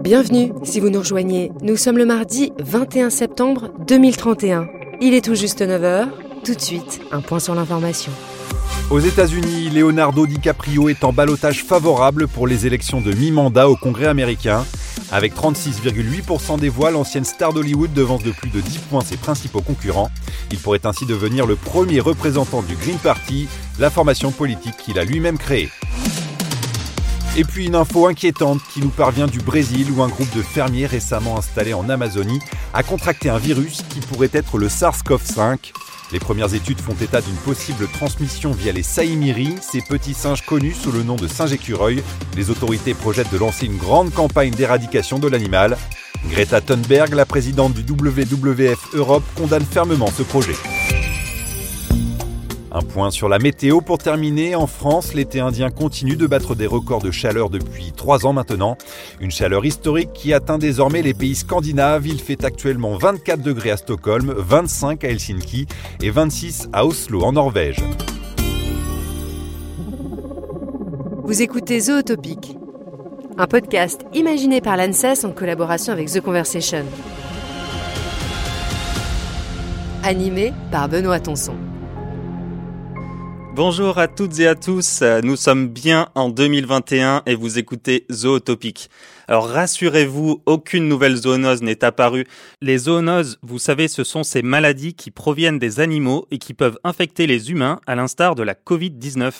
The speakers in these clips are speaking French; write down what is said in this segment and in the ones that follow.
Bienvenue si vous nous rejoignez. Nous sommes le mardi 21 septembre 2031. Il est tout juste 9h. Tout de suite, un point sur l'information. Aux États-Unis, Leonardo DiCaprio est en balotage favorable pour les élections de mi-mandat au Congrès américain. Avec 36,8% des voix, l'ancienne star d'Hollywood devance de plus de 10 points ses principaux concurrents. Il pourrait ainsi devenir le premier représentant du Green Party, la formation politique qu'il a lui-même créée. Et puis une info inquiétante qui nous parvient du Brésil où un groupe de fermiers récemment installés en Amazonie a contracté un virus qui pourrait être le SARS-CoV-5. Les premières études font état d'une possible transmission via les saïmiri, ces petits singes connus sous le nom de singe écureuil. Les autorités projettent de lancer une grande campagne d'éradication de l'animal. Greta Thunberg, la présidente du WWF Europe, condamne fermement ce projet. Un point sur la météo pour terminer. En France, l'été indien continue de battre des records de chaleur depuis trois ans maintenant. Une chaleur historique qui atteint désormais les pays scandinaves. Il fait actuellement 24 degrés à Stockholm, 25 à Helsinki et 26 à Oslo en Norvège. Vous écoutez Zootopic, un podcast imaginé par l'ANSES en collaboration avec The Conversation. Animé par Benoît Tonson. Bonjour à toutes et à tous, nous sommes bien en 2021 et vous écoutez Zootopic. Alors rassurez-vous, aucune nouvelle zoonose n'est apparue. Les zoonoses, vous savez, ce sont ces maladies qui proviennent des animaux et qui peuvent infecter les humains à l'instar de la Covid-19.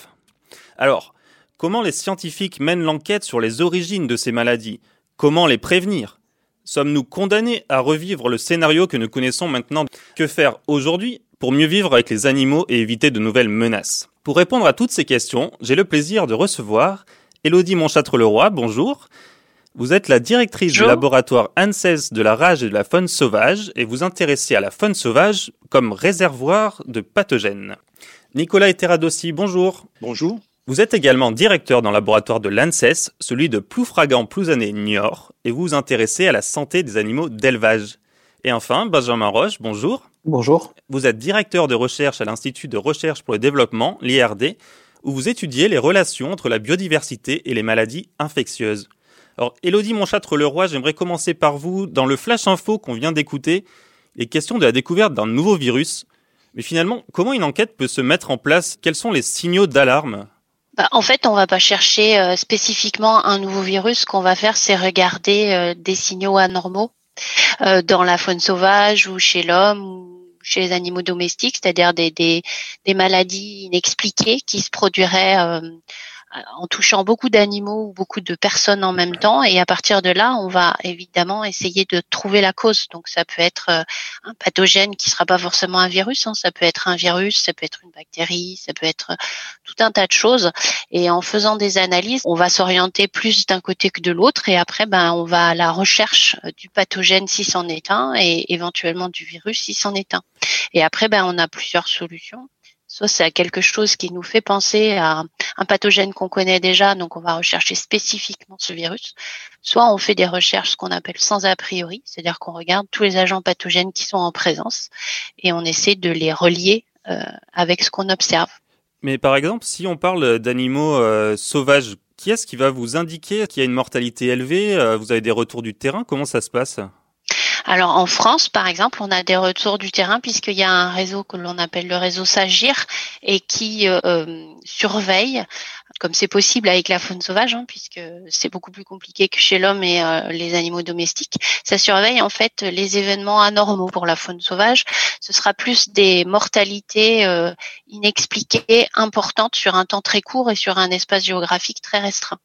Alors, comment les scientifiques mènent l'enquête sur les origines de ces maladies? Comment les prévenir? Sommes-nous condamnés à revivre le scénario que nous connaissons maintenant? Que faire aujourd'hui? Pour mieux vivre avec les animaux et éviter de nouvelles menaces. Pour répondre à toutes ces questions, j'ai le plaisir de recevoir Elodie Monchâtre-Leroy, bonjour. Vous êtes la directrice du laboratoire ANSES de la rage et de la faune sauvage et vous intéressez à la faune sauvage comme réservoir de pathogènes. Nicolas Eteradossi, bonjour. Bonjour. Vous êtes également directeur dans le laboratoire de l'ANSES, celui de Ploufragan-Plouzané-Niort, et vous vous intéressez à la santé des animaux d'élevage. Et enfin, Benjamin Roche, bonjour. Bonjour. Vous êtes directeur de recherche à l'Institut de recherche pour le développement, l'IRD, où vous étudiez les relations entre la biodiversité et les maladies infectieuses. Alors, Elodie Monchâtre-Leroy, j'aimerais commencer par vous. Dans le flash info qu'on vient d'écouter, les questions de la découverte d'un nouveau virus. Mais finalement, comment une enquête peut se mettre en place? Quels sont les signaux d'alarme? Bah, en fait, on va pas chercher euh, spécifiquement un nouveau virus. Ce qu'on va faire, c'est regarder euh, des signaux anormaux euh, dans la faune sauvage ou chez l'homme ou chez les animaux domestiques, c'est-à-dire des, maladies inexpliquées qui se produiraient euh, en touchant beaucoup d'animaux ou beaucoup de personnes en même temps. Et à partir de là, on va évidemment essayer de trouver la cause. Donc ça peut être euh, un pathogène qui sera pas forcément un virus. Hein. Ça peut être un virus, ça peut être une bactérie, ça peut être euh, tout un tas de choses. Et en faisant des analyses, on va s'orienter plus d'un côté que de l'autre. Et après, ben, on va à la recherche du pathogène si c'en est un et éventuellement du virus si c'en est un. Et après, ben, on a plusieurs solutions soit c'est quelque chose qui nous fait penser à un pathogène qu'on connaît déjà, donc on va rechercher spécifiquement ce virus, soit on fait des recherches qu'on appelle sans a priori, c'est-à-dire qu'on regarde tous les agents pathogènes qui sont en présence et on essaie de les relier euh, avec ce qu'on observe. Mais par exemple, si on parle d'animaux euh, sauvages, qui est-ce qui va vous indiquer qu'il y a une mortalité élevée? Euh, Vous avez des retours du terrain? Comment ça se passe? Alors en France, par exemple, on a des retours du terrain puisqu'il y a un réseau que l'on appelle le réseau Sagir et qui euh, euh, surveille, comme c'est possible avec la faune sauvage, hein, puisque c'est beaucoup plus compliqué que chez l'homme et euh, les animaux domestiques. Ça surveille en fait les événements anormaux pour la faune sauvage. Ce sera plus des mortalités inexpliquées importantes sur un temps très court et sur un espace géographique très restreint.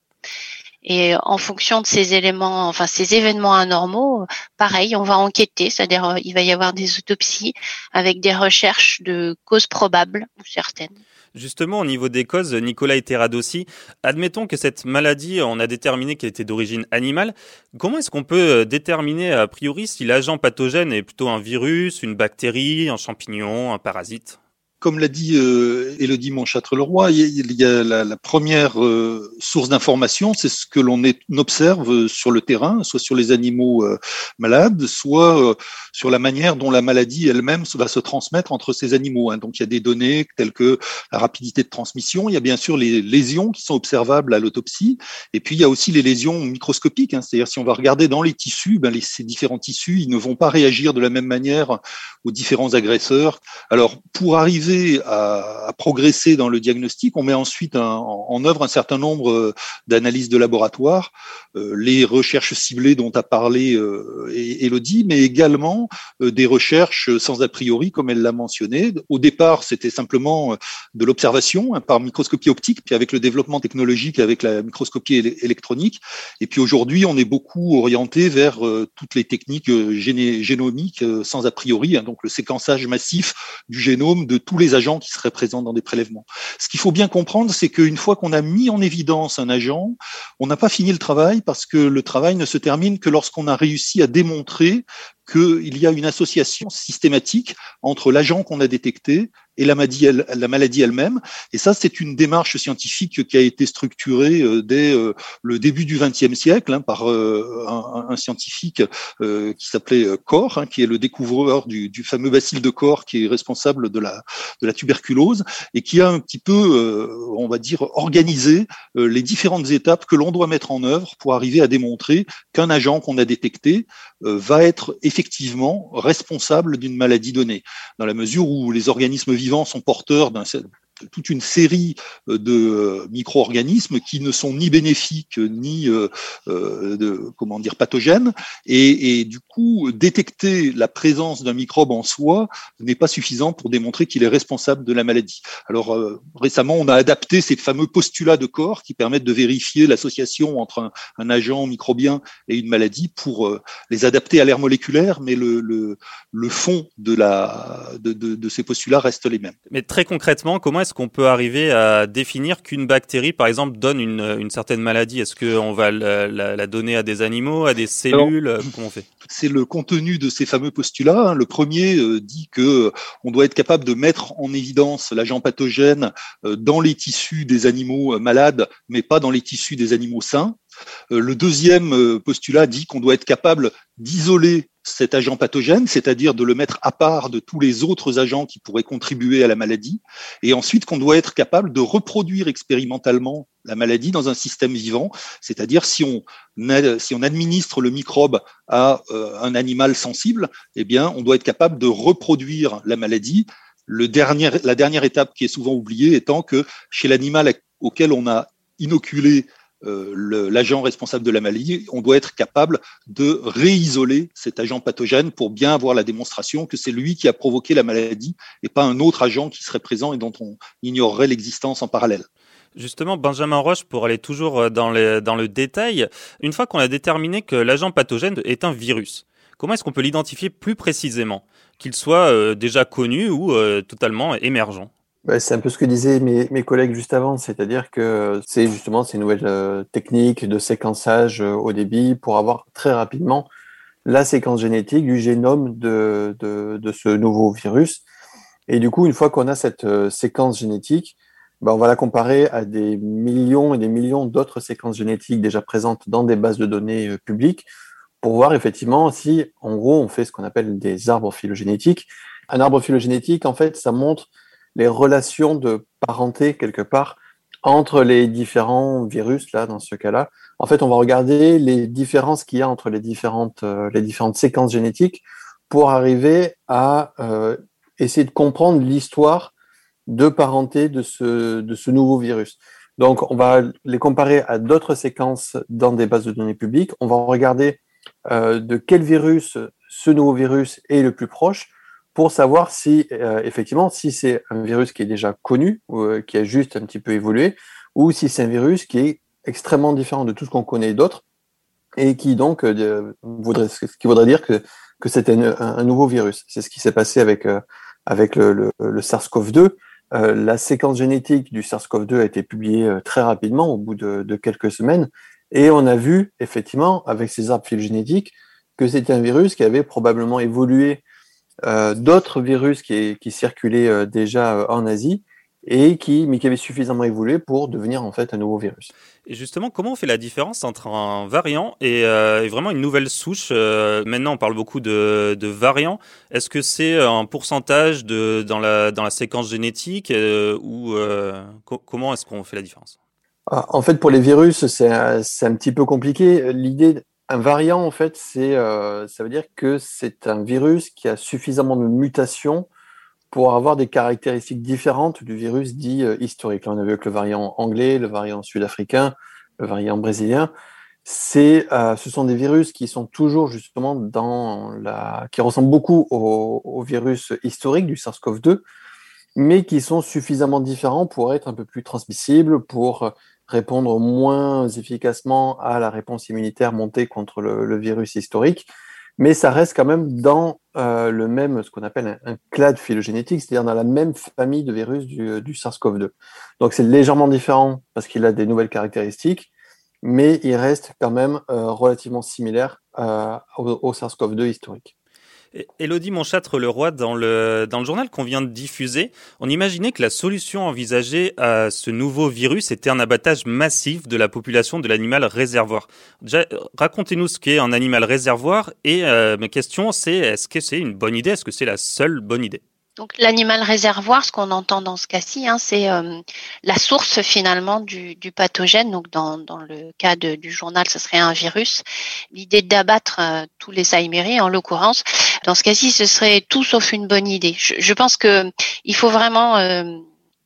Et en fonction de ces éléments, enfin ces événements anormaux, pareil, on va enquêter, c'est-à-dire euh, il va y avoir des autopsies avec des recherches de causes probables ou certaines. Justement, au niveau des causes, Nicolas Eteradossi, admettons que cette maladie, on a déterminé qu'elle était d'origine animale. Comment est-ce qu'on peut euh, déterminer a priori si l'agent pathogène est plutôt un virus, une bactérie, un champignon, un parasite? Comme l'a dit euh, Élodie Montchâtre-Leroy, il y a la, première euh, source d'information, c'est ce que l'on observe sur le terrain, soit sur les animaux euh, malades, soit sur la manière dont la maladie elle-même va se transmettre entre ces animaux. Hein. Donc il y a des données telles que la rapidité de transmission, il y a bien sûr les lésions qui sont observables à l'autopsie, et puis il y a aussi les lésions microscopiques, hein. c'est-à-dire si on va regarder dans les tissus, ben ces différents tissus, ils ne vont pas réagir de la même manière aux différents agresseurs. Alors pour arriver à, progresser dans le diagnostic, on met ensuite en, œuvre un certain nombre euh, d'analyses de laboratoire, euh, les recherches ciblées dont a parlé euh, Elodie, mais également des recherches sans a priori, comme elle l'a mentionné. Au départ, c'était simplement de l'observation hein, par microscopie optique, puis avec le développement technologique, avec la microscopie électronique. Et puis aujourd'hui, on est beaucoup orienté vers toutes les techniques génomiques sans a priori, hein, donc le séquençage massif du génome de tous les agents qui seraient présents dans des prélèvements. Ce qu'il faut bien comprendre, c'est qu'une fois qu'on a mis en évidence un agent, on n'a pas fini le travail parce que le travail ne se termine que lorsqu'on a réussi à démontrer qu'il y a une association systématique entre l'agent qu'on a détecté et la maladie, elle, la maladie elle-même. Et ça, c'est une démarche scientifique qui a été structurée euh, dès euh, le début du XXe siècle hein, par euh, un, scientifique qui s'appelait Koch, hein, qui est le découvreur du, fameux bacille de Koch, qui est responsable de la tuberculose et qui a un petit peu, on va dire, organisé les différentes étapes que l'on doit mettre en œuvre pour arriver à démontrer qu'un agent qu'on a détecté va être effectivement responsable d'une maladie donnée, dans la mesure où les organismes vivants sont porteurs d'un toute une série euh, de euh, micro-organismes qui ne sont ni bénéfiques ni euh, de, comment dire pathogènes et, du coup détecter la présence d'un microbe en soi n'est pas suffisant pour démontrer qu'il est responsable de la maladie. Alors récemment on a adapté ces fameux postulats de corps qui permettent de vérifier l'association entre un, agent microbien et une maladie pour les adapter à l'ère moléculaire, mais le, le, fond de, la, de, de, ces postulats reste les mêmes. Mais très concrètement, comment est-ce est-ce qu'on peut arriver à définir qu'une bactérie, par exemple, donne une, certaine maladie? Est-ce qu'on va la, donner à des animaux, à des cellules? Comment on fait? C'est le contenu de ces fameux postulats. Hein. Le premier euh, dit que euh, on doit être capable de mettre en évidence l'agent pathogène euh, dans les tissus des animaux malades, mais pas dans les tissus des animaux sains. Le deuxième postulat dit qu'on doit être capable d'isoler cet agent pathogène, c'est-à-dire de le mettre à part de tous les autres agents qui pourraient contribuer à la maladie, et ensuite qu'on doit être capable de reproduire expérimentalement la maladie dans un système vivant, c'est-à-dire si on, si on administre le microbe à euh, un animal sensible, eh bien, on doit être capable de reproduire la maladie. Le dernier, la dernière étape qui est souvent oubliée étant que chez l'animal auquel on a inoculé euh, l'agent responsable de la maladie, on doit être capable de réisoler cet agent pathogène pour bien avoir la démonstration que c'est lui qui a provoqué la maladie et pas un autre agent qui serait présent et dont on ignorerait l'existence en parallèle. Justement, Benjamin Roche, pour aller toujours euh, dans, le détail, une fois qu'on a déterminé que l'agent pathogène est un virus, comment est-ce qu'on peut l'identifier plus précisément, qu'il soit euh, déjà connu ou totalement émergent? C'est un peu ce que disaient mes, collègues juste avant, c'est-à-dire que c'est justement ces nouvelles euh, techniques de séquençage euh, au débit pour avoir très rapidement la séquence génétique du génome de, de, de ce nouveau virus. Et du coup, une fois qu'on a cette euh, séquence génétique, ben, on va la comparer à des millions et des millions d'autres séquences génétiques déjà présentes dans des bases de données publiques pour voir effectivement si, en gros, on fait ce qu'on appelle des arbres phylogénétiques. Un arbre phylogénétique, en fait, ça montre les relations de parenté quelque part entre les différents virus là dans ce cas-là. En fait, on va regarder les différences qu'il y a entre les différentes euh, les différentes séquences génétiques pour arriver à euh, essayer de comprendre l'histoire de parenté de ce de ce nouveau virus. Donc, on va les comparer à d'autres séquences dans des bases de données publiques. On va regarder euh, de quel virus ce nouveau virus est le plus proche pour savoir si euh, effectivement si c'est un virus qui est déjà connu ou euh, qui a juste un petit peu évolué ou si c'est un virus qui est extrêmement différent de tout ce qu'on connaît d'autres et qui donc euh, voudrait ce qui voudrait dire que que c'était un, nouveau virus. C'est ce qui s'est passé avec avec le, le, le SARS-CoV-2. la séquence génétique du SARS-CoV-2 a été publiée très rapidement au bout de, de, quelques semaines et on a vu effectivement avec ces arbres phylogénétiques que c'était un virus qui avait probablement évolué d'autres virus qui, qui circulaient déjà en Asie et qui, mais qui avait suffisamment évolué pour devenir en fait un nouveau virus. Et justement, comment on fait la différence entre un variant et, euh, vraiment une nouvelle souche euh, Maintenant, on parle beaucoup de, de variants. Est-ce que c'est un pourcentage de, dans, la, dans la séquence génétique euh, ou comment est-ce qu'on fait la différence? Ah, En fait, pour les virus, c'est un, un petit peu compliqué. L'idée un variant, en fait, c'est ça veut dire que c'est un virus qui a suffisamment de mutations pour avoir des caractéristiques différentes du virus dit euh, historique. Là, on a vu que le variant anglais, le variant sud-africain, le variant brésilien. C'est, euh, ce sont des virus qui sont toujours justement dans la, qui ressemblent beaucoup au, au virus historique du SARS-CoV-2, mais qui sont suffisamment différents pour être un peu plus transmissibles, pour répondre moins efficacement à la réponse immunitaire montée contre le, virus historique mais ça reste quand même dans euh, le même, ce qu'on appelle un, clade phylogénétique, c'est-à-dire dans la même famille de virus du, du SARS-CoV-2. Donc c'est légèrement différent parce qu'il a des nouvelles caractéristiques, mais il reste quand même euh, relativement similaire euh, au SARS-CoV-2 historique. Elodie Monchâtre-Leroy, dans le, dans le journal qu'on vient de diffuser, on imaginait que la solution envisagée à ce nouveau virus était un abattage massif de la population de l'animal réservoir. Racontez-nous ce qu'est un animal réservoir et euh, ma question c'est est-ce que c'est une bonne idée? Est-ce que c'est la seule bonne idée? Donc l'animal réservoir, ce qu'on entend dans ce cas-ci, hein, c'est euh, la source finalement du, pathogène. Donc dans, le cas du journal, ce serait un virus. L'idée d'abattre euh, tous les Saïméries, en l'occurrence, dans ce cas-ci, ce serait tout sauf une bonne idée. Je, pense que il faut vraiment euh,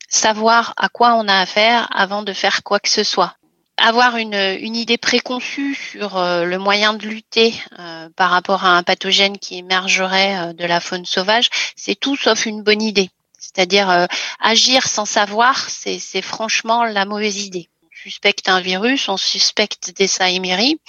savoir à quoi on a affaire avant de faire quoi que ce soit avoir une, une, idée préconçue sur euh, le moyen de lutter euh, par rapport à un pathogène qui émergerait euh, de la faune sauvage, c'est tout sauf une bonne idée. C'est-à-dire agir sans savoir, c'est franchement la mauvaise idée suspecte un virus, on suspecte des saïméries.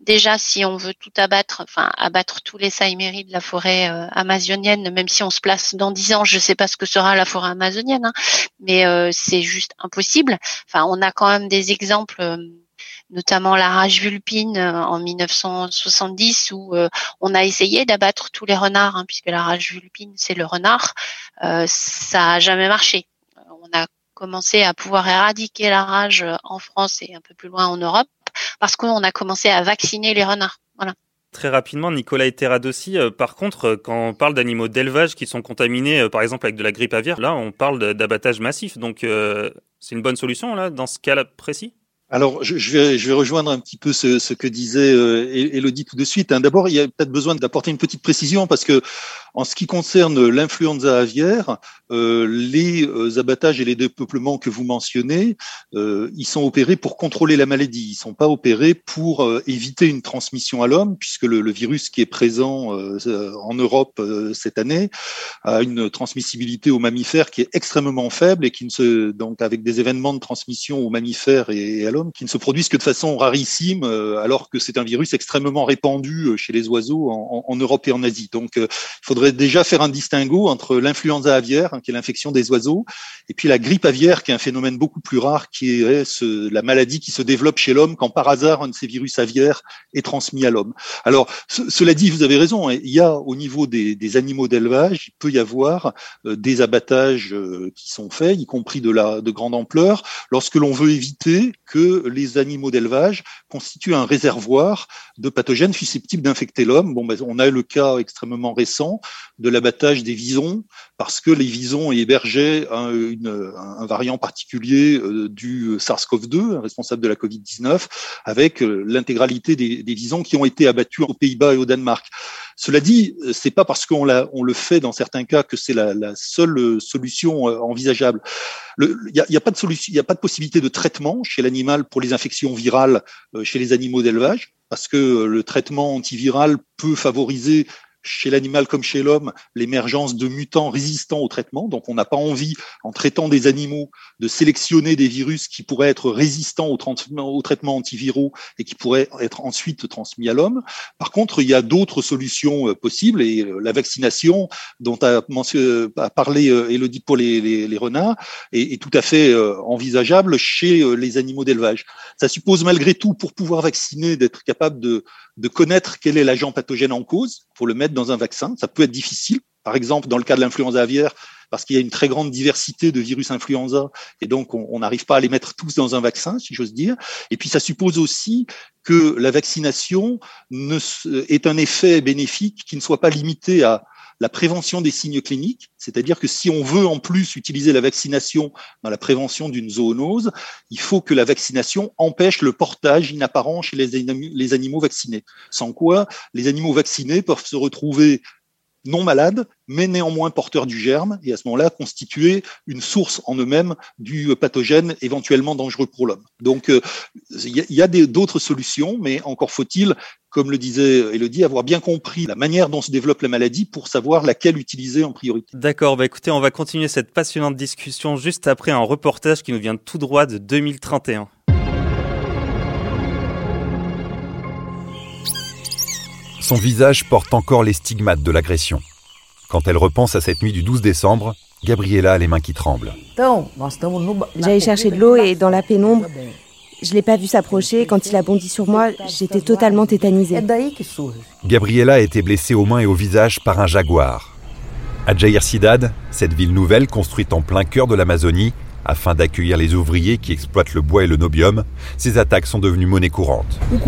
Déjà, si on veut tout abattre, enfin abattre tous les saïméries de la forêt euh, amazonienne, même si on se place dans dix ans, je ne sais pas ce que sera la forêt amazonienne, hein, mais euh, c'est juste impossible. Enfin, on a quand même des exemples euh, notamment la rage vulpine en 1970 où on a essayé d'abattre tous les renards, hein, puisque la rage vulpine c'est le renard, ça a jamais marché. On a commencé à pouvoir éradiquer la rage euh, en France et un peu plus loin en Europe parce qu'on a commencé à vacciner les renards. Voilà. Très rapidement, Nicolas Terradossi, euh, par contre, euh, quand on parle d'animaux d'élevage qui sont contaminés, par exemple avec de la grippe aviaire, là, on parle d'abattage massif. Donc, c'est une bonne solution là dans ce cas précis? Alors, je, vais, je vais rejoindre un petit peu ce, ce que disait euh, Elodie tout de suite. Hein. D'abord, il y a peut-être besoin d'apporter une petite précision parce que, en ce qui concerne l'influenza aviaire, euh, les euh, abattages et les dépeuplements que vous mentionnez, euh, ils sont opérés pour contrôler la maladie. Ils sont pas opérés pour éviter une transmission à l'homme, puisque le, virus qui est présent en Europe cette année a une transmissibilité aux mammifères qui est extrêmement faible et qui ne se donc avec des événements de transmission aux mammifères et à qui ne se produisent que de façon rarissime, alors que c'est un virus extrêmement répandu chez les oiseaux en, Europe et en Asie. Donc, il faudrait déjà faire un distinguo entre l'influenza aviaire, hein, qui est l'infection des oiseaux, et puis la grippe aviaire, qui est un phénomène beaucoup plus rare, qui est la maladie qui se développe chez l'homme quand par hasard un de ces virus aviaires est transmis à l'homme. Alors, cela dit, vous avez raison, hein, il y a au niveau des, animaux d'élevage, il peut y avoir des abattages qui sont faits, y compris de, la, de grande ampleur, lorsque l'on veut éviter que les animaux d'élevage constituent un réservoir de pathogènes susceptibles d'infecter l'homme. Bon, ben, on a le cas extrêmement récent de l'abattage des visons, parce que les visons hébergeaient un, un variant particulier euh, du SARS-CoV-2, responsable de la Covid-19, avec euh, l'intégralité des, visons qui ont été abattus aux Pays-Bas et au Danemark. Cela dit, c'est pas parce qu'on on le fait dans certains cas que c'est la, seule solution euh, envisageable. Il n'y a, pas de solution, il a pas de possibilité de traitement chez l'animal pour les infections virales chez les animaux d'élevage parce que le traitement antiviral peut favoriser chez l'animal comme chez l'homme, l'émergence de mutants résistants au traitement. Donc, on n'a pas envie, en traitant des animaux, de sélectionner des virus qui pourraient être résistants au, au traitement antiviraux et qui pourraient être ensuite transmis à l'homme. Par contre, il y a d'autres solutions euh, possibles et euh, la vaccination dont a, a parlé euh, Elodie pour les, renards est, tout à fait envisageable chez les animaux d'élevage. Ça suppose malgré tout, pour pouvoir vacciner, d'être capable de connaître quel est l'agent pathogène en cause pour le mettre dans un vaccin. Ça peut être difficile Par exemple, dans le cas de l'influenza aviaire, parce qu'il y a une très grande diversité de virus influenza et donc on n'arrive pas à les mettre tous dans un vaccin, si j'ose dire. Et puis ça suppose aussi que la vaccination ne, est un effet bénéfique qui ne soit pas limité à la prévention des signes cliniques, c'est-à-dire que si on veut en plus utiliser la vaccination dans la prévention d'une zoonose, il faut que la vaccination empêche le portage inapparent chez les, animaux vaccinés. Sans quoi, les animaux vaccinés peuvent se retrouver non malades, mais néanmoins porteurs du germe, et à ce moment-là constituer une source en eux-mêmes du pathogène éventuellement dangereux pour l'homme. Donc il euh, y a, d'autres solutions, mais encore faut-il, comme le disait Elodie, avoir bien compris la manière dont se développe la maladie pour savoir laquelle utiliser en priorité. D'accord, bah écoutez, on va continuer cette passionnante discussion juste après un reportage qui nous vient tout droit de 2031. Son visage porte encore les stigmates de l'agression. Quand elle repense à cette nuit du 12 décembre, Gabriella a les mains qui tremblent. J'allais chercher de l'eau et dans la pénombre, je l'ai pas vu s'approcher. Quand il a bondi sur moi, j'étais totalement tétanisée. Gabriella a été blessée aux mains et au visage par un jaguar. À Jair Cidade, cette ville nouvelle construite en plein cœur de l'Amazonie, afin d'accueillir les ouvriers qui exploitent le bois et le nobium, ces attaques sont devenues monnaie courante. Le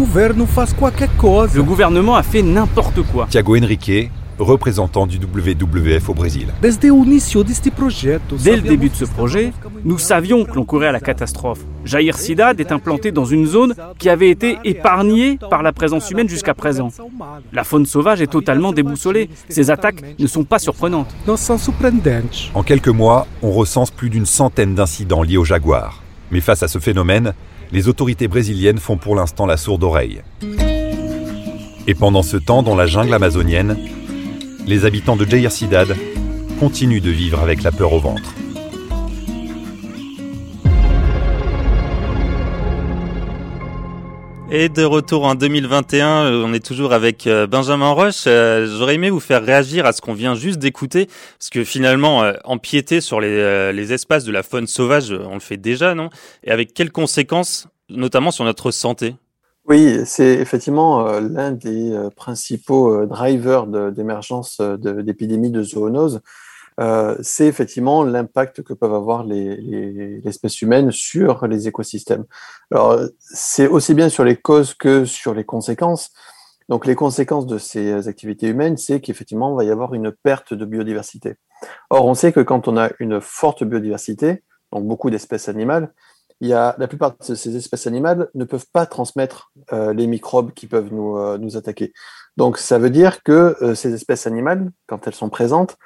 gouvernement a fait n'importe quoi. Thiago Henrique, représentant du WWF au Brésil. Dès le début de ce projet, nous savions que l'on courait à la catastrophe. Jair Cidade est implanté dans une zone qui avait été épargnée par la présence humaine jusqu'à présent. La faune sauvage est totalement déboussolée. Ces attaques ne sont pas surprenantes. En quelques mois, on recense plus d'une centaine d'incidents liés aux jaguars. Mais face à ce phénomène, les autorités brésiliennes font pour l'instant la sourde oreille. Et pendant ce temps, dans la jungle amazonienne, les habitants de Jair Cidade continuent de vivre avec la peur au ventre. Et de retour en 2021, euh, on est toujours avec euh, Benjamin Roche. Euh, j'aurais aimé vous faire réagir à ce qu'on vient juste d'écouter, parce que finalement, empiéter sur les, les, espaces de la faune sauvage, on le fait déjà, non? Et avec quelles conséquences, notamment sur notre santé? Oui, c'est effectivement euh, l'un des euh, principaux euh, drivers d'émergence d'épidémies de, zoonoses. c'est effectivement l'impact que peuvent avoir les, espèces humaines sur les écosystèmes. Alors, c'est aussi bien sur les causes que sur les conséquences. Donc, les conséquences de ces activités humaines, c'est qu'effectivement, il va y avoir une perte de biodiversité. Or, on sait que quand on a une forte biodiversité, donc beaucoup d'espèces animales, il y a, la plupart de ces espèces animales ne peuvent pas transmettre euh, les microbes qui peuvent nous, euh, nous attaquer. Donc, ça veut dire que euh, ces espèces animales, quand elles sont présentes,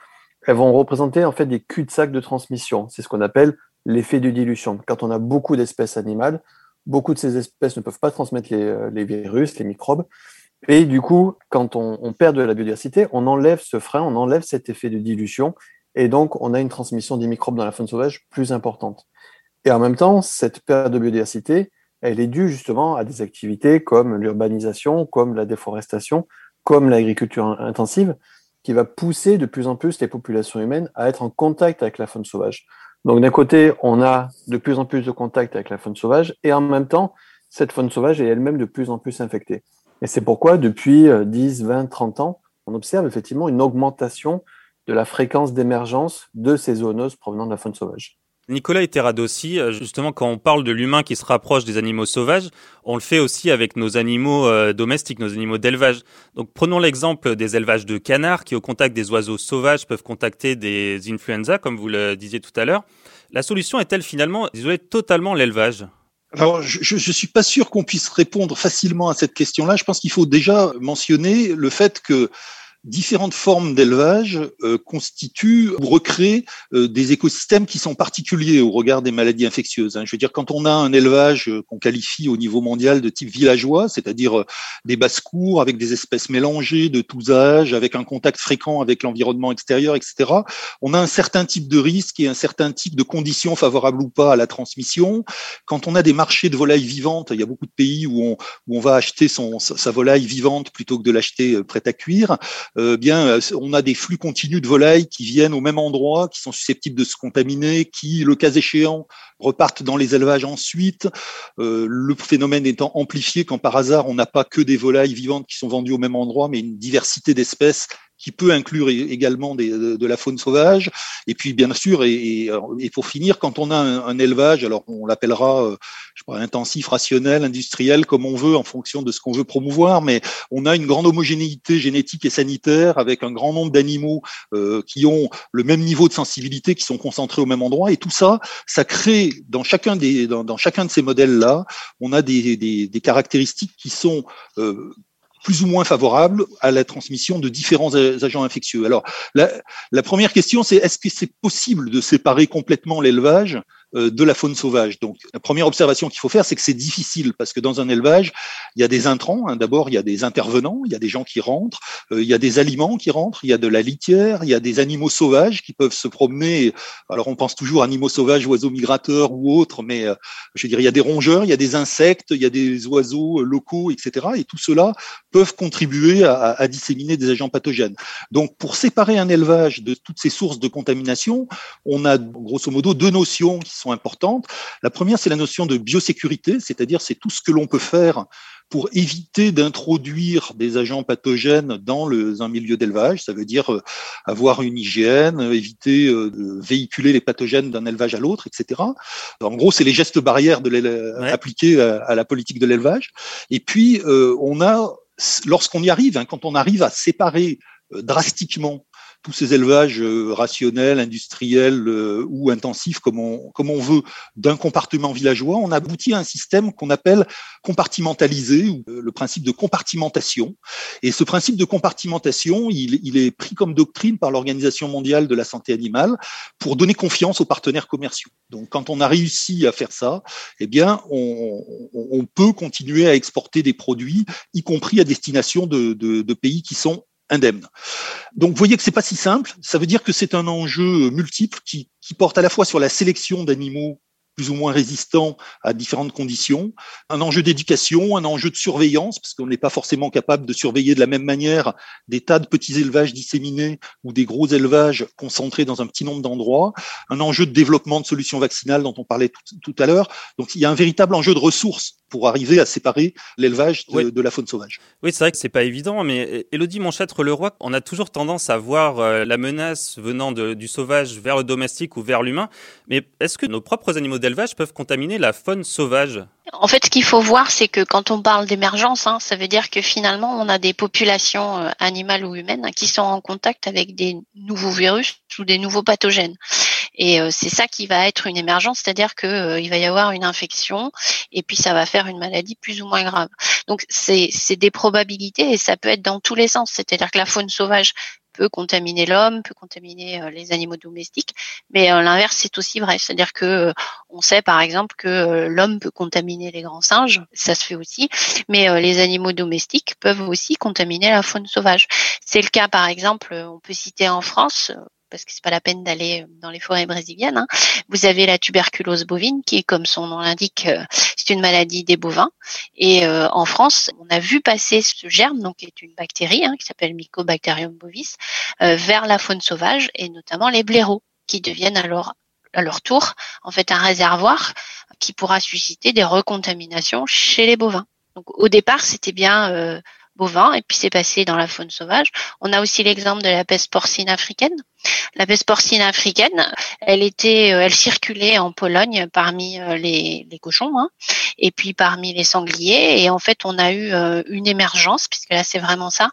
elles vont représenter en fait des cul-de-sac de transmission. C'est ce qu'on appelle l'effet de dilution. Quand on a beaucoup d'espèces animales, beaucoup de ces espèces ne peuvent pas transmettre les, les virus, les microbes. Et du coup, quand on, on, perd de la biodiversité, on enlève ce frein, on enlève cet effet de dilution, et donc on a une transmission des microbes dans la faune sauvage plus importante. Et en même temps, cette perte de biodiversité, elle est due justement à des activités comme l'urbanisation, comme la déforestation, comme l'agriculture intensive, qui va pousser de plus en plus les populations humaines à être en contact avec la faune sauvage. Donc d'un côté, on a de plus en plus de contact avec la faune sauvage, et en même temps, cette faune sauvage est elle-même de plus en plus infectée. Et c'est pourquoi, depuis 10, 20, 30 ans, on observe effectivement une augmentation de la fréquence d'émergence de ces zoonoses provenant de la faune sauvage. Nicolas Eteradossi, euh, justement, quand on parle de l'humain qui se rapproche des animaux sauvages, on le fait aussi avec nos animaux euh, domestiques, nos animaux d'élevage. Donc prenons l'exemple des élevages de canards qui, au contact des oiseaux sauvages, peuvent contacter des influenza, comme vous le disiez tout à l'heure. La solution est-elle finalement d'isoler totalement l'élevage? Alors, je ne suis pas sûr qu'on puisse répondre facilement à cette question-là. Je pense qu'il faut déjà mentionner le fait que différentes formes d'élevage euh, constituent ou recréent euh, des écosystèmes qui sont particuliers au regard des maladies infectieuses. Hein. Je veux dire, quand on a un élevage euh, qu'on qualifie au niveau mondial de type villageois, c'est-à-dire des basses-cours avec des espèces mélangées de tous âges, avec un contact fréquent avec l'environnement extérieur, etc., on a un certain type de risque et un certain type de conditions favorables ou pas à la transmission. Quand on a des marchés de volailles vivantes, il y a beaucoup de pays où on, où on va acheter son, sa volaille vivante plutôt que de l'acheter prête à cuire. Euh, bien, euh, on a des flux continus de volailles qui viennent au même endroit, qui sont susceptibles de se contaminer, qui, le cas échéant, repartent dans les élevages ensuite. Euh, le phénomène étant amplifié quand par hasard on n'a pas que des volailles vivantes qui sont vendues au même endroit, mais une diversité d'espèces qui peut inclure également de, la faune sauvage. Et puis, bien sûr, et, et, pour finir, quand on a un, élevage, alors on l'appellera, euh, je sais intensif, rationnel, industriel, comme on veut, en fonction de ce qu'on veut promouvoir, mais on a une grande homogénéité génétique et sanitaire avec un grand nombre d'animaux euh, qui ont le même niveau de sensibilité, qui sont concentrés au même endroit, et tout ça, ça crée dans chacun des dans, dans chacun de ces modèles-là, on a des, des, des caractéristiques qui sont euh, plus ou moins favorable à la transmission de différents agents infectieux. Alors, la, première question, c'est est-ce que c'est possible de séparer complètement l'élevage de la faune sauvage. Donc, la première observation qu'il faut faire, c'est que c'est difficile parce que dans un élevage, il y a des intrants. Hein. D'abord, il y a des intervenants, il y a des gens qui rentrent, euh, il y a des aliments qui rentrent, il y a de la litière, il y a des animaux sauvages qui peuvent se promener. Alors, on pense toujours animaux sauvages, oiseaux migrateurs ou autres, mais euh, je veux dire, il y a des rongeurs, il y a des insectes, il y a des oiseaux locaux, etc. Et tout cela peuvent contribuer à, à disséminer des agents pathogènes. Donc, pour séparer un élevage de toutes ces sources de contamination, on a grosso modo deux notions qui sont importantes. La première, c'est la notion de biosécurité, c'est-à-dire c'est tout ce que l'on peut faire pour éviter d'introduire des agents pathogènes dans le, un milieu d'élevage. Ça veut dire euh, avoir une hygiène, éviter euh, de véhiculer les pathogènes d'un élevage à l'autre, etc. En gros, c'est les gestes barrières de appliqués à, la politique de l'élevage. Et puis, euh, on a, lorsqu'on y arrive, hein, quand on arrive à séparer drastiquement tous ces élevages euh, rationnels, industriels euh, ou intensifs, comme on, comme on veut, d'un compartiment villageois, on aboutit à un système qu'on appelle compartimentalisé, ou euh, le principe de compartimentation. Et ce principe de compartimentation, il, il est pris comme doctrine par l'Organisation mondiale de la santé animale pour donner confiance aux partenaires commerciaux. Donc, quand on a réussi à faire ça, eh bien, on, on peut continuer à exporter des produits, y compris à destination de, de, de pays qui sont indemne. Donc vous voyez que c'est pas si simple. Ça veut dire que c'est un enjeu multiple qui, qui porte à la fois sur la sélection d'animaux plus ou moins résistants à différentes conditions, un enjeu d'éducation, un enjeu de surveillance, parce qu'on n'est pas forcément capable de surveiller de la même manière des tas de petits élevages disséminés ou des gros élevages concentrés dans un petit nombre d'endroits, un enjeu de développement de solutions vaccinales dont on parlait tout, à l'heure. Donc il y a un véritable enjeu de ressources pour arriver à séparer l'élevage de, la faune sauvage. Oui, c'est vrai que c'est pas évident, mais Elodie Monchâtre-Leroy, on a toujours tendance à voir euh, la menace venant du sauvage vers le domestique ou vers l'humain, mais est-ce que nos propres animaux d'élevage peuvent contaminer la faune sauvage? En fait, ce qu'il faut voir, c'est que quand on parle d'émergence, hein, ça veut dire que finalement, on a des populations euh, animales ou humaines qui sont en contact avec des nouveaux virus ou des nouveaux pathogènes. Et euh, c'est ça qui va être une émergence, c'est-à-dire que euh, il va y avoir une infection et puis ça va faire une maladie plus ou moins grave. Donc c'est des probabilités et ça peut être dans tous les sens. C'est-à-dire que la faune sauvage peut contaminer l'homme, peut contaminer euh, les animaux domestiques, mais l'inverse c'est aussi vrai, c'est-à-dire que on sait par exemple que l'homme peut contaminer les grands singes, ça se fait aussi, mais les animaux domestiques peuvent aussi contaminer la faune sauvage. C'est le cas par exemple, on peut citer en France parce que c'est pas la peine d'aller dans les forêts brésiliennes. Hein. Vous avez la tuberculose bovine, qui comme son nom l'indique, euh, c'est une maladie des bovins. Et euh, en France, on a vu passer ce germe, donc qui est une bactérie hein, qui s'appelle Mycobacterium bovis, euh, vers la faune sauvage et notamment les blaireaux, qui deviennent alors à leur tour en fait un réservoir qui pourra susciter des recontaminations chez les bovins. Donc au départ, c'était bien bovin et puis c'est passé dans la faune sauvage. On a aussi l'exemple de la peste porcine africaine. La peste porcine africaine, elle était, euh, elle circulait en Pologne parmi euh, les, les cochons hein, et puis parmi les sangliers. Et en fait, on a eu euh, une émergence, puisque là c'est vraiment ça,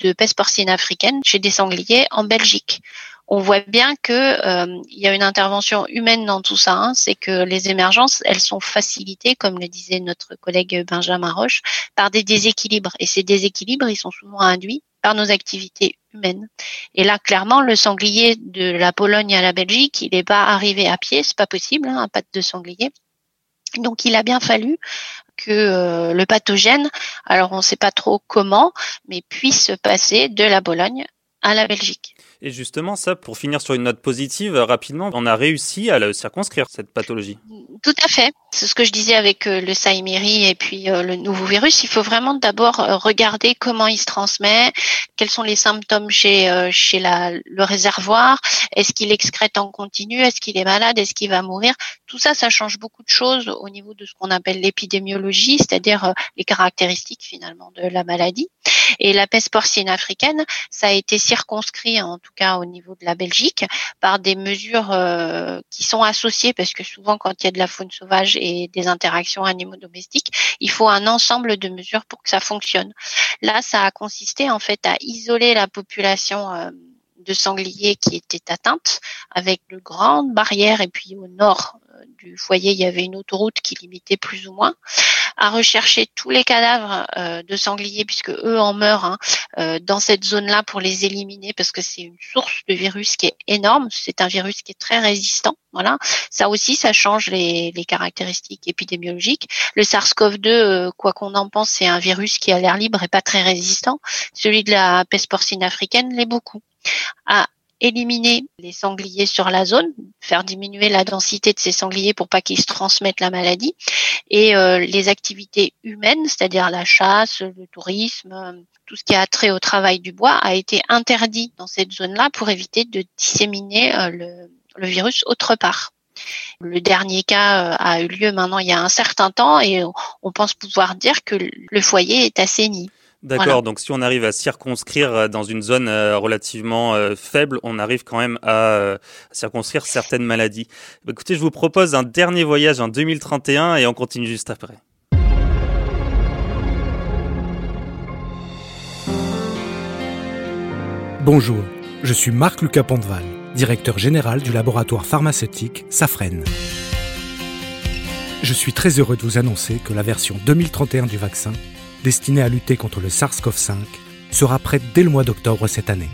de peste porcine africaine chez des sangliers en Belgique on voit bien que euh, il y a une intervention humaine dans tout ça. Hein. c'est que les émergences, elles sont facilitées, comme le disait notre collègue Benjamin Roche, par des déséquilibres. Et ces déséquilibres, ils sont souvent induits par nos activités humaines. Et là, clairement, le sanglier de la Pologne à la Belgique, il n'est pas arrivé à pied, c'est pas possible, hein, un patte de sanglier. Donc, il a bien fallu que euh, le pathogène, alors on ne sait pas trop comment, mais puisse passer de la Pologne à la Belgique. Et justement, ça, pour finir sur une note positive, rapidement, on a réussi à le circonscrire, cette pathologie. Tout à fait. C'est ce que je disais avec euh, le Saïmiri et puis euh, le nouveau virus. Il faut vraiment d'abord euh, regarder comment il se transmet, quels sont les symptômes chez, chez la, le réservoir, est-ce qu'il excrète en continu, est-ce qu'il est malade, est-ce qu'il va mourir? Tout ça, ça change beaucoup de choses au niveau de ce qu'on appelle l'épidémiologie, c'est-à-dire les caractéristiques finalement de la maladie. Et la peste porcine africaine, ça a été circonscrit, en tout cas au niveau de la Belgique, par des mesures euh, qui sont associées, parce que souvent quand il y a de la faune sauvage et des interactions animaux domestiques, il faut un ensemble de mesures pour que ça fonctionne. Là, ça a consisté en fait à isoler la population. Euh, de sangliers qui était atteinte avec de grandes barrières et puis au nord euh, du foyer il y avait une autoroute qui limitait plus ou moins à rechercher tous les cadavres euh, de sangliers puisque eux en meurent hein, euh, dans cette zone-là pour les éliminer parce que c'est une source de virus qui est énorme. C'est un virus qui est très résistant. Voilà, ça aussi, ça change les, les caractéristiques épidémiologiques. Le SARS-CoV-2, quoi qu'on en pense, c'est un virus qui a l'air libre et pas très résistant. Celui de la peste porcine africaine l'est beaucoup à éliminer les sangliers sur la zone, faire diminuer la densité de ces sangliers pour pas qu'ils se transmettent la maladie, et euh, les activités humaines, c'est-à-dire la chasse, le tourisme, tout ce qui a trait au travail du bois, a été interdit dans cette zone-là pour éviter de disséminer euh, le, le, virus autre part. Le dernier cas euh, a eu lieu maintenant il y a un certain temps et on pense pouvoir dire que le foyer est assaini. D'accord, donc si on arrive à circonscrire euh, dans une zone euh, relativement euh, faible, on arrive quand même à circonscrire certaines maladies. Bah, écoutez, je vous propose un dernier voyage en 2031 et on continue juste après. Bonjour, je suis Marc Lucas Ponteval, directeur général du laboratoire pharmaceutique Safren. Je suis très heureux de vous annoncer que la version 2031 du vaccin destiné à lutter contre le SARS-CoV-5 sera prête dès le mois d'octobre cette année.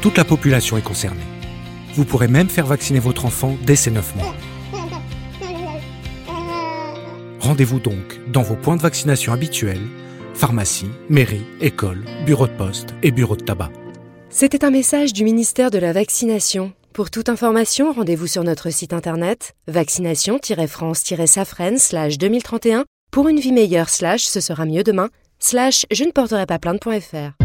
Toute la population est concernée. Vous pourrez même faire vacciner votre enfant dès ses 9 mois. Rendez-vous donc dans vos points de vaccination habituels, pharmacie, mairie, école, bureau de poste et bureau de tabac. C'était un message du ministère de la Vaccination. Pour toute information, rendez-vous sur notre site internet vaccination-france-safren 2031 pour une vie meilleure, slash ce sera mieux demain, slash je ne porterai pas plainte.fr.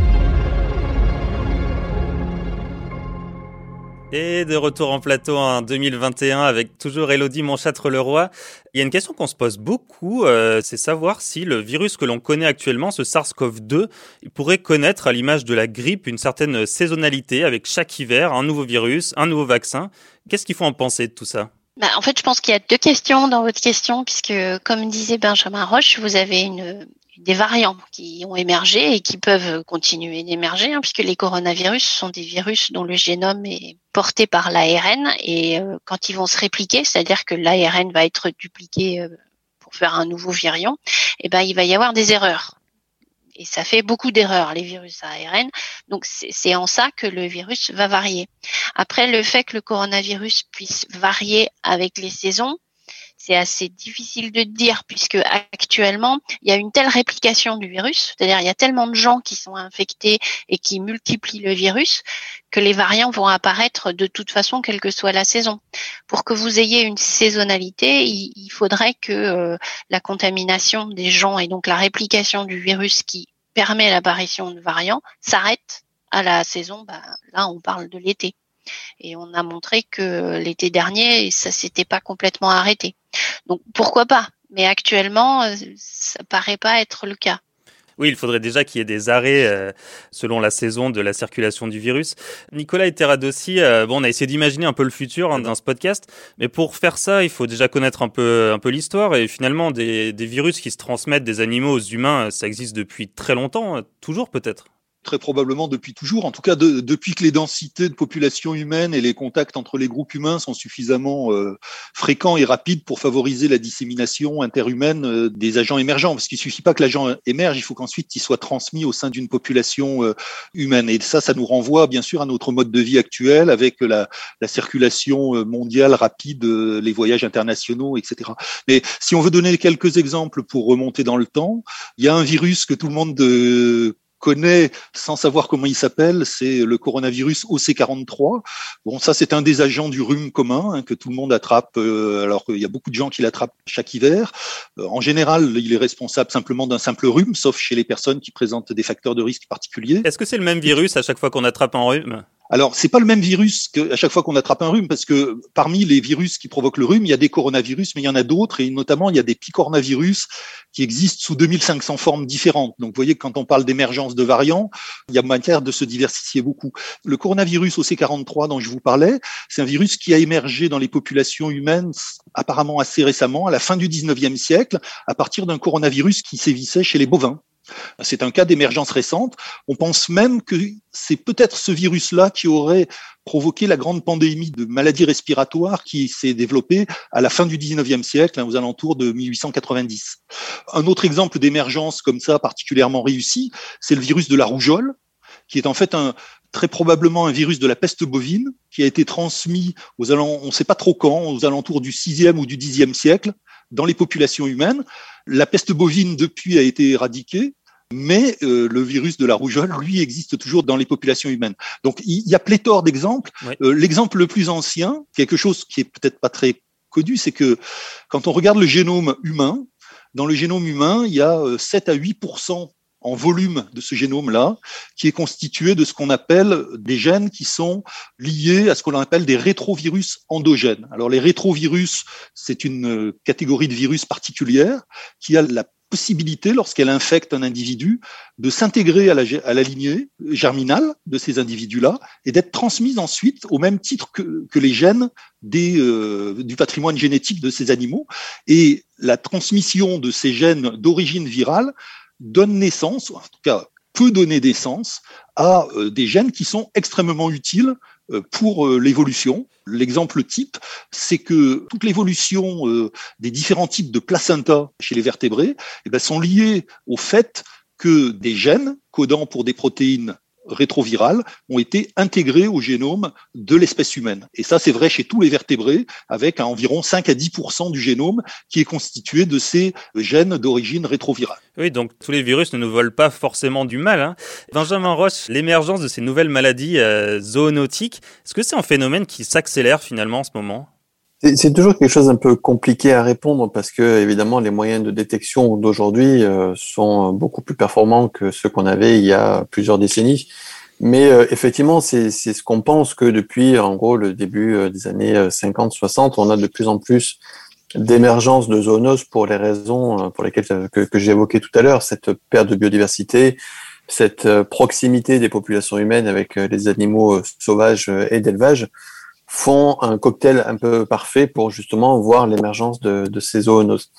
Et de retour en plateau en 2021 avec toujours Elodie Montchâtre-Leroy. Il y a une question qu'on se pose beaucoup, euh, c'est savoir si le virus que l'on connaît actuellement, ce SARS-CoV-2, pourrait connaître à l'image de la grippe une certaine saisonnalité avec chaque hiver un nouveau virus, un nouveau vaccin. Qu'est-ce qu'il faut en penser de tout ça? Bah, en fait, je pense qu'il y a deux questions dans votre question, puisque, comme disait Benjamin Roche, vous avez des variants qui ont émergé et qui peuvent continuer d'émerger, hein, puisque les coronavirus sont des virus dont le génome est porté par l'ARN, et euh, quand ils vont se répliquer, c'est-à-dire que l'ARN va être dupliqué euh, pour faire un nouveau virion, eh ben, il va y avoir des erreurs et ça fait beaucoup d'erreurs, les virus ARN. Donc c'est en ça que le virus va varier. Après, le fait que le coronavirus puisse varier avec les saisons, c'est assez difficile de dire puisque actuellement il y a une telle réplication du virus, c'est-à-dire il y a tellement de gens qui sont infectés et qui multiplient le virus que les variants vont apparaître de toute façon quelle que soit la saison. Pour que vous ayez une saisonnalité, il, faudrait que euh, la contamination des gens et donc la réplication du virus qui permet l'apparition de variants s'arrête à la saison. Bah, là, on parle de l'été. Et on a montré que l'été dernier, ça s'était pas complètement arrêté. Donc pourquoi pas? Mais actuellement, euh, ça paraît pas être le cas. Oui, il faudrait déjà qu'il y ait des arrêts euh, selon la saison de la circulation du virus. Nicolas et Terradossi, euh, bon, on a essayé d'imaginer un peu le futur hein, dans ce podcast, mais pour faire ça, il faut déjà connaître un peu, l'histoire et finalement des, des virus qui se transmettent des animaux aux humains, ça existe depuis très longtemps, toujours peut-être très probablement depuis toujours, en tout cas depuis que les densités de population humaine et les contacts entre les groupes humains sont suffisamment euh, fréquents et rapides pour favoriser la dissémination interhumaine euh, des agents émergents. Parce qu'il suffit pas que l'agent émerge, il faut qu'ensuite il soit transmis au sein d'une population euh, humaine. Et ça, ça nous renvoie bien sûr à notre mode de vie actuel avec la, la circulation mondiale rapide, les voyages internationaux, etc. Mais si on veut donner quelques exemples pour remonter dans le temps, il y a un virus que tout le monde connaît sans savoir comment il s'appelle, c'est le coronavirus OC43. Bon, ça c'est un des agents du rhume commun hein, que tout le monde attrape. Euh, alors qu'il y a beaucoup de gens qui l'attrapent chaque hiver. Euh, en général, il est responsable simplement d'un simple rhume, sauf chez les personnes qui présentent des facteurs de risque particuliers. Est-ce que c'est le même virus à chaque fois qu'on attrape un rhume? Alors, c'est pas le même virus qu'à chaque fois qu'on attrape un rhume, parce que parmi les virus qui provoquent le rhume, il y a des coronavirus, mais il y en a d'autres, et notamment il y a des picornavirus qui existent sous 2500 formes différentes. Donc, vous voyez que quand on parle d'émergence de variants, il y a matière de se diversifier beaucoup. Le coronavirus OC43 dont je vous parlais, c'est un virus qui a émergé dans les populations humaines apparemment assez récemment, à la fin du 19e siècle, à partir d'un coronavirus qui sévissait chez les bovins. C'est un cas d'émergence récente. On pense même que c'est peut-être ce virus-là qui aurait provoqué la grande pandémie de maladies respiratoires qui s'est développée à la fin du 19e siècle, hein, aux alentours de 1890. Un autre exemple d'émergence comme ça particulièrement réussi, c'est le virus de la rougeole, qui est en fait un, très probablement un virus de la peste bovine qui a été transmis aux on ne sait pas trop quand, aux alentours du 6e ou du 10e siècle, dans les populations humaines. La peste bovine, depuis, a été éradiquée, mais euh, le virus de la rougeole, lui, existe toujours dans les populations humaines. Donc, il y a pléthore d'exemples. Euh, l'exemple le plus ancien, quelque chose qui est peut-être pas très connu, c'est que quand on regarde le génome humain, dans le génome humain, il y a 7 euh, à 8% en volume de ce génome-là, qui est constitué de ce qu'on appelle des gènes qui sont liés à ce qu'on appelle des rétrovirus endogènes. Alors les rétrovirus, c'est une catégorie de virus particulière qui a la possibilité, lorsqu'elle infecte un individu, de s'intégrer à la, lignée germinale de ces individus-là et d'être transmise ensuite au même titre que, les gènes euh, du patrimoine génétique de ces animaux. Et la transmission de ces gènes d'origine virale donne naissance, en tout cas peut donner naissance à euh, des gènes qui sont extrêmement utiles pour euh, l'évolution. L'exemple type, c'est que toute l'évolution des différents types de placenta chez les vertébrés eh ben, sont liés au fait que des gènes codant pour des protéines rétrovirales ont été intégrées au génome de l'espèce humaine. Et ça, c'est vrai chez tous les vertébrés, avec environ 5 à 10% du génome qui est constitué de ces gènes d'origine rétrovirale. Oui, donc tous les virus ne nous volent pas forcément du mal. Hein. Benjamin Roche, l'émergence de ces nouvelles maladies euh, zoonotiques, est-ce que c'est un phénomène qui s'accélère finalement en ce moment? C'est toujours quelque chose un peu compliqué à répondre parce que évidemment les moyens de détection d'aujourd'hui euh, sont beaucoup plus performants que ceux qu'on avait il y a plusieurs décennies. Mais euh, effectivement, c'est ce qu'on pense que depuis en gros le début euh, des années 50-60, on a de plus en plus d'émergence de zoonoses pour les raisons pour lesquelles que, que j'ai évoqué tout à l'heure, cette perte de biodiversité, cette proximité des populations humaines avec les animaux sauvages et d'élevage font un cocktail un peu parfait pour justement voir l'émergence de, de, ces zoonoses.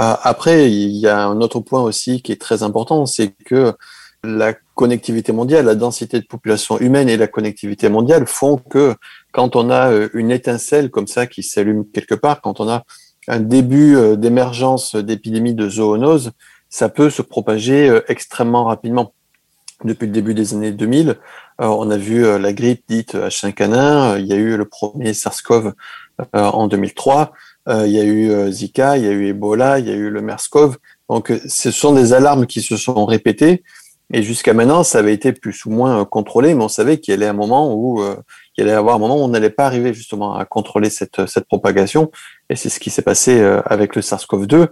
Euh, après, il y a un autre point aussi qui est très important, c'est que la connectivité mondiale, la densité de population humaine et la connectivité mondiale font que quand on a euh, une étincelle comme ça qui s'allume quelque part, quand on a un début euh, d'émergence d'épidémie de zoonoses, ça peut se propager extrêmement rapidement depuis le début des années 2000. Euh, on a vu euh, la grippe dite H5N1, il y a eu le premier SARS-CoV euh, en 2003, il y a eu Zika, il y a eu Ebola, il y a eu le MERS-CoV. Donc ce sont des alarmes qui se sont répétées. Et jusqu'à maintenant ça avait été plus ou moins contrôlé, mais on savait qu'il y allait un moment où il allait avoir un moment où on n'allait pas arriver justement à contrôler cette, cette propagation. Et c'est ce qui s'est passé avec le SARS-CoV-2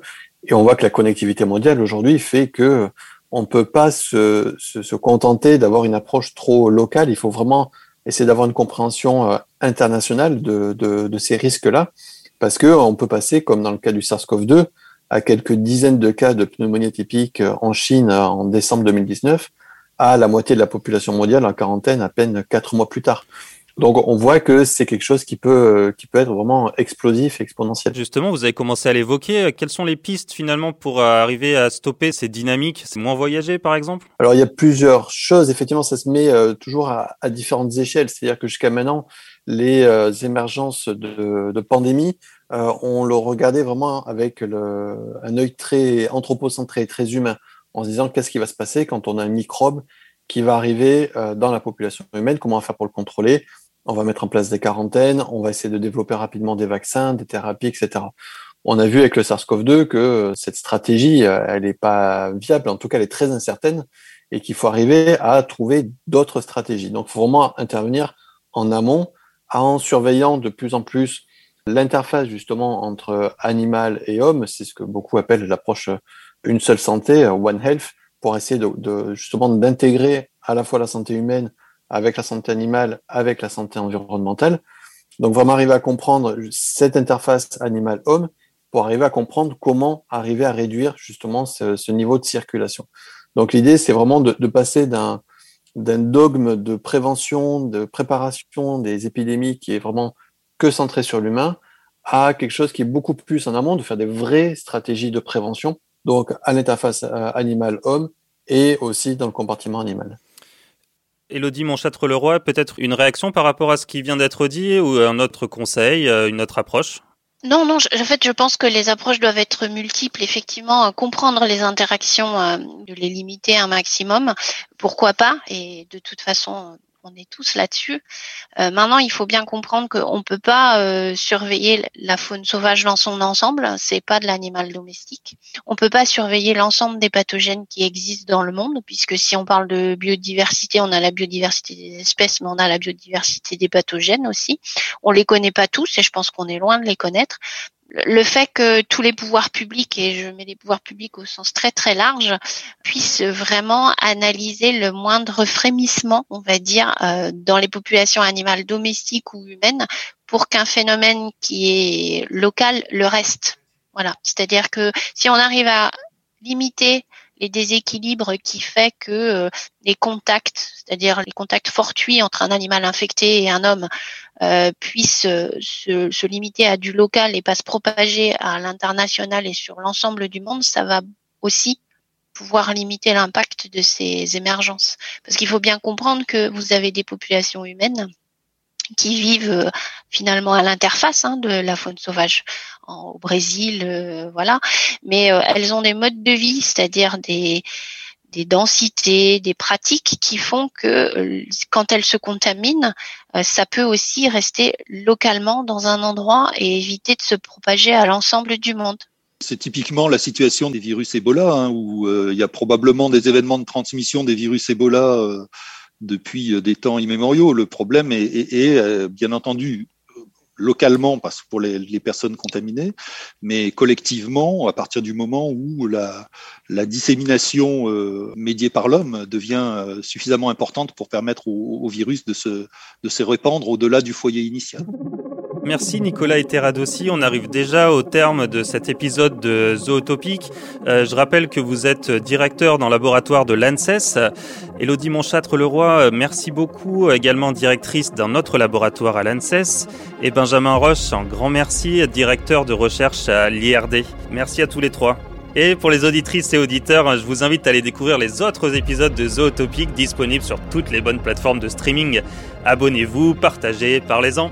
et on voit que la connectivité mondiale aujourd'hui fait que on ne peut pas se, se, contenter d'avoir une approche trop locale. Il faut vraiment essayer d'avoir une compréhension euh, internationale de, de, de ces risques-là, parce que on peut passer, comme dans le cas du SARS-CoV-2, à quelques dizaines de cas de pneumonie atypique euh, en Chine euh, en décembre 2019, à la moitié de la population mondiale en quarantaine à peine quatre mois plus tard. Donc on voit que c'est quelque chose qui peut euh, qui peut être vraiment explosif, exponentiel. Justement, vous avez commencé à l'évoquer. Quelles sont les pistes finalement pour euh, arriver à stopper ces dynamiques? C'est moins voyager, par exemple? Alors il y a plusieurs choses. Effectivement, ça se met euh, toujours à, à, différentes échelles. C'est-à-dire que jusqu'à maintenant, les émergences de, de pandémie, on le regardait vraiment avec le, un œil très anthropocentré, très humain, en se disant qu'est-ce qui va se passer quand on a un microbe qui va arriver dans la population humaine, comment faire pour le contrôler, on va mettre en place des quarantaines, on va essayer de développer rapidement des vaccins, des thérapies, etc. On a vu avec le SARS-CoV-2 que cette stratégie, euh, elle n'est pas viable, en tout cas elle est très incertaine, et qu'il faut arriver à trouver d'autres stratégies. Donc il faut vraiment intervenir en amont, en surveillant de plus en plus l'interface justement entre animal et homme, c'est ce que beaucoup appellent l'approche une seule santé, One Health, pour essayer de, de justement d'intégrer à la fois la santé humaine avec la santé animale, avec la santé environnementale. Donc vraiment arriver à comprendre cette interface animal-homme pour arriver à comprendre comment arriver à réduire justement ce, niveau de circulation. Donc l'idée, c'est vraiment de, passer d'un dogme de prévention, de préparation des épidémies qui est vraiment que centré sur l'humain, à quelque chose qui est beaucoup plus en amont, de faire des vraies stratégies de prévention, donc à l'interface euh, animal-homme et aussi dans le compartiment animal. Élodie Montchâtre-Leroy, peut-être une réaction par rapport à ce qui vient d'être dit ou un autre conseil, euh, une autre approche? Non, non, en fait, je pense que les approches doivent être multiples. Effectivement, euh, comprendre les interactions, de les limiter un maximum, pourquoi pas Et de toute façon, on est tous là-dessus. Euh, maintenant, il faut bien comprendre qu'on ne peut pas euh, surveiller la faune sauvage dans son ensemble. C'est pas de l'animal domestique. On peut pas surveiller l'ensemble des pathogènes qui existent dans le monde, puisque si on parle de biodiversité, on a la biodiversité des espèces, mais on a la biodiversité des pathogènes aussi. On les connaît pas tous, et je pense qu'on est loin de les connaître le fait que tous les pouvoirs publics, et je mets les pouvoirs publics au sens très très large, puissent vraiment analyser le moindre frémissement, on va dire, euh, dans les populations animales domestiques ou humaines, pour qu'un phénomène qui est local le reste. Voilà. C'est-à-dire que si on arrive à limiter les déséquilibres qui fait que euh, les contacts, c'est-à-dire les contacts fortuits entre un animal infecté et un homme, euh, puissent euh, se, se, limiter à du local et pas se propager à l'international et sur l'ensemble du monde, ça va aussi pouvoir limiter l'impact de ces émergences. Parce qu'il faut bien comprendre que vous avez des populations humaines qui vivent euh, finalement à l'interface hein, de la faune sauvage au Brésil, euh, voilà. Mais euh, elles ont des modes de vie, c'est-à-dire des des densités, des pratiques qui font que quand elles se contaminent, ça peut aussi rester localement dans un endroit et éviter de se propager à l'ensemble du monde. C'est typiquement la situation des virus Ebola, hein, où il y a probablement des événements de transmission des virus Ebola depuis euh, des temps immémoriaux. Le problème est, euh, bien entendu localement parce pour les, personnes contaminées, mais collectivement à partir du moment où la, dissémination euh, médiée par l'homme devient suffisamment importante pour permettre au, virus de se, de se répandre au-delà du foyer initial. Merci Nicolas et Terradossi. On arrive déjà au terme de cet épisode de Zootopic. Euh, je rappelle que vous êtes directeur dans le laboratoire de l'ANSES. Elodie Monchâtre-Leroy, merci beaucoup, également directrice d'un autre laboratoire à l'ANSES. Et Benjamin Roche, un grand merci, directeur de recherche à l'IRD. Merci à tous les trois. Et pour les auditrices et auditeurs, je vous invite à aller découvrir les autres épisodes de Zootopic disponibles sur toutes les bonnes plateformes de streaming. Abonnez-vous, partagez, parlez-en.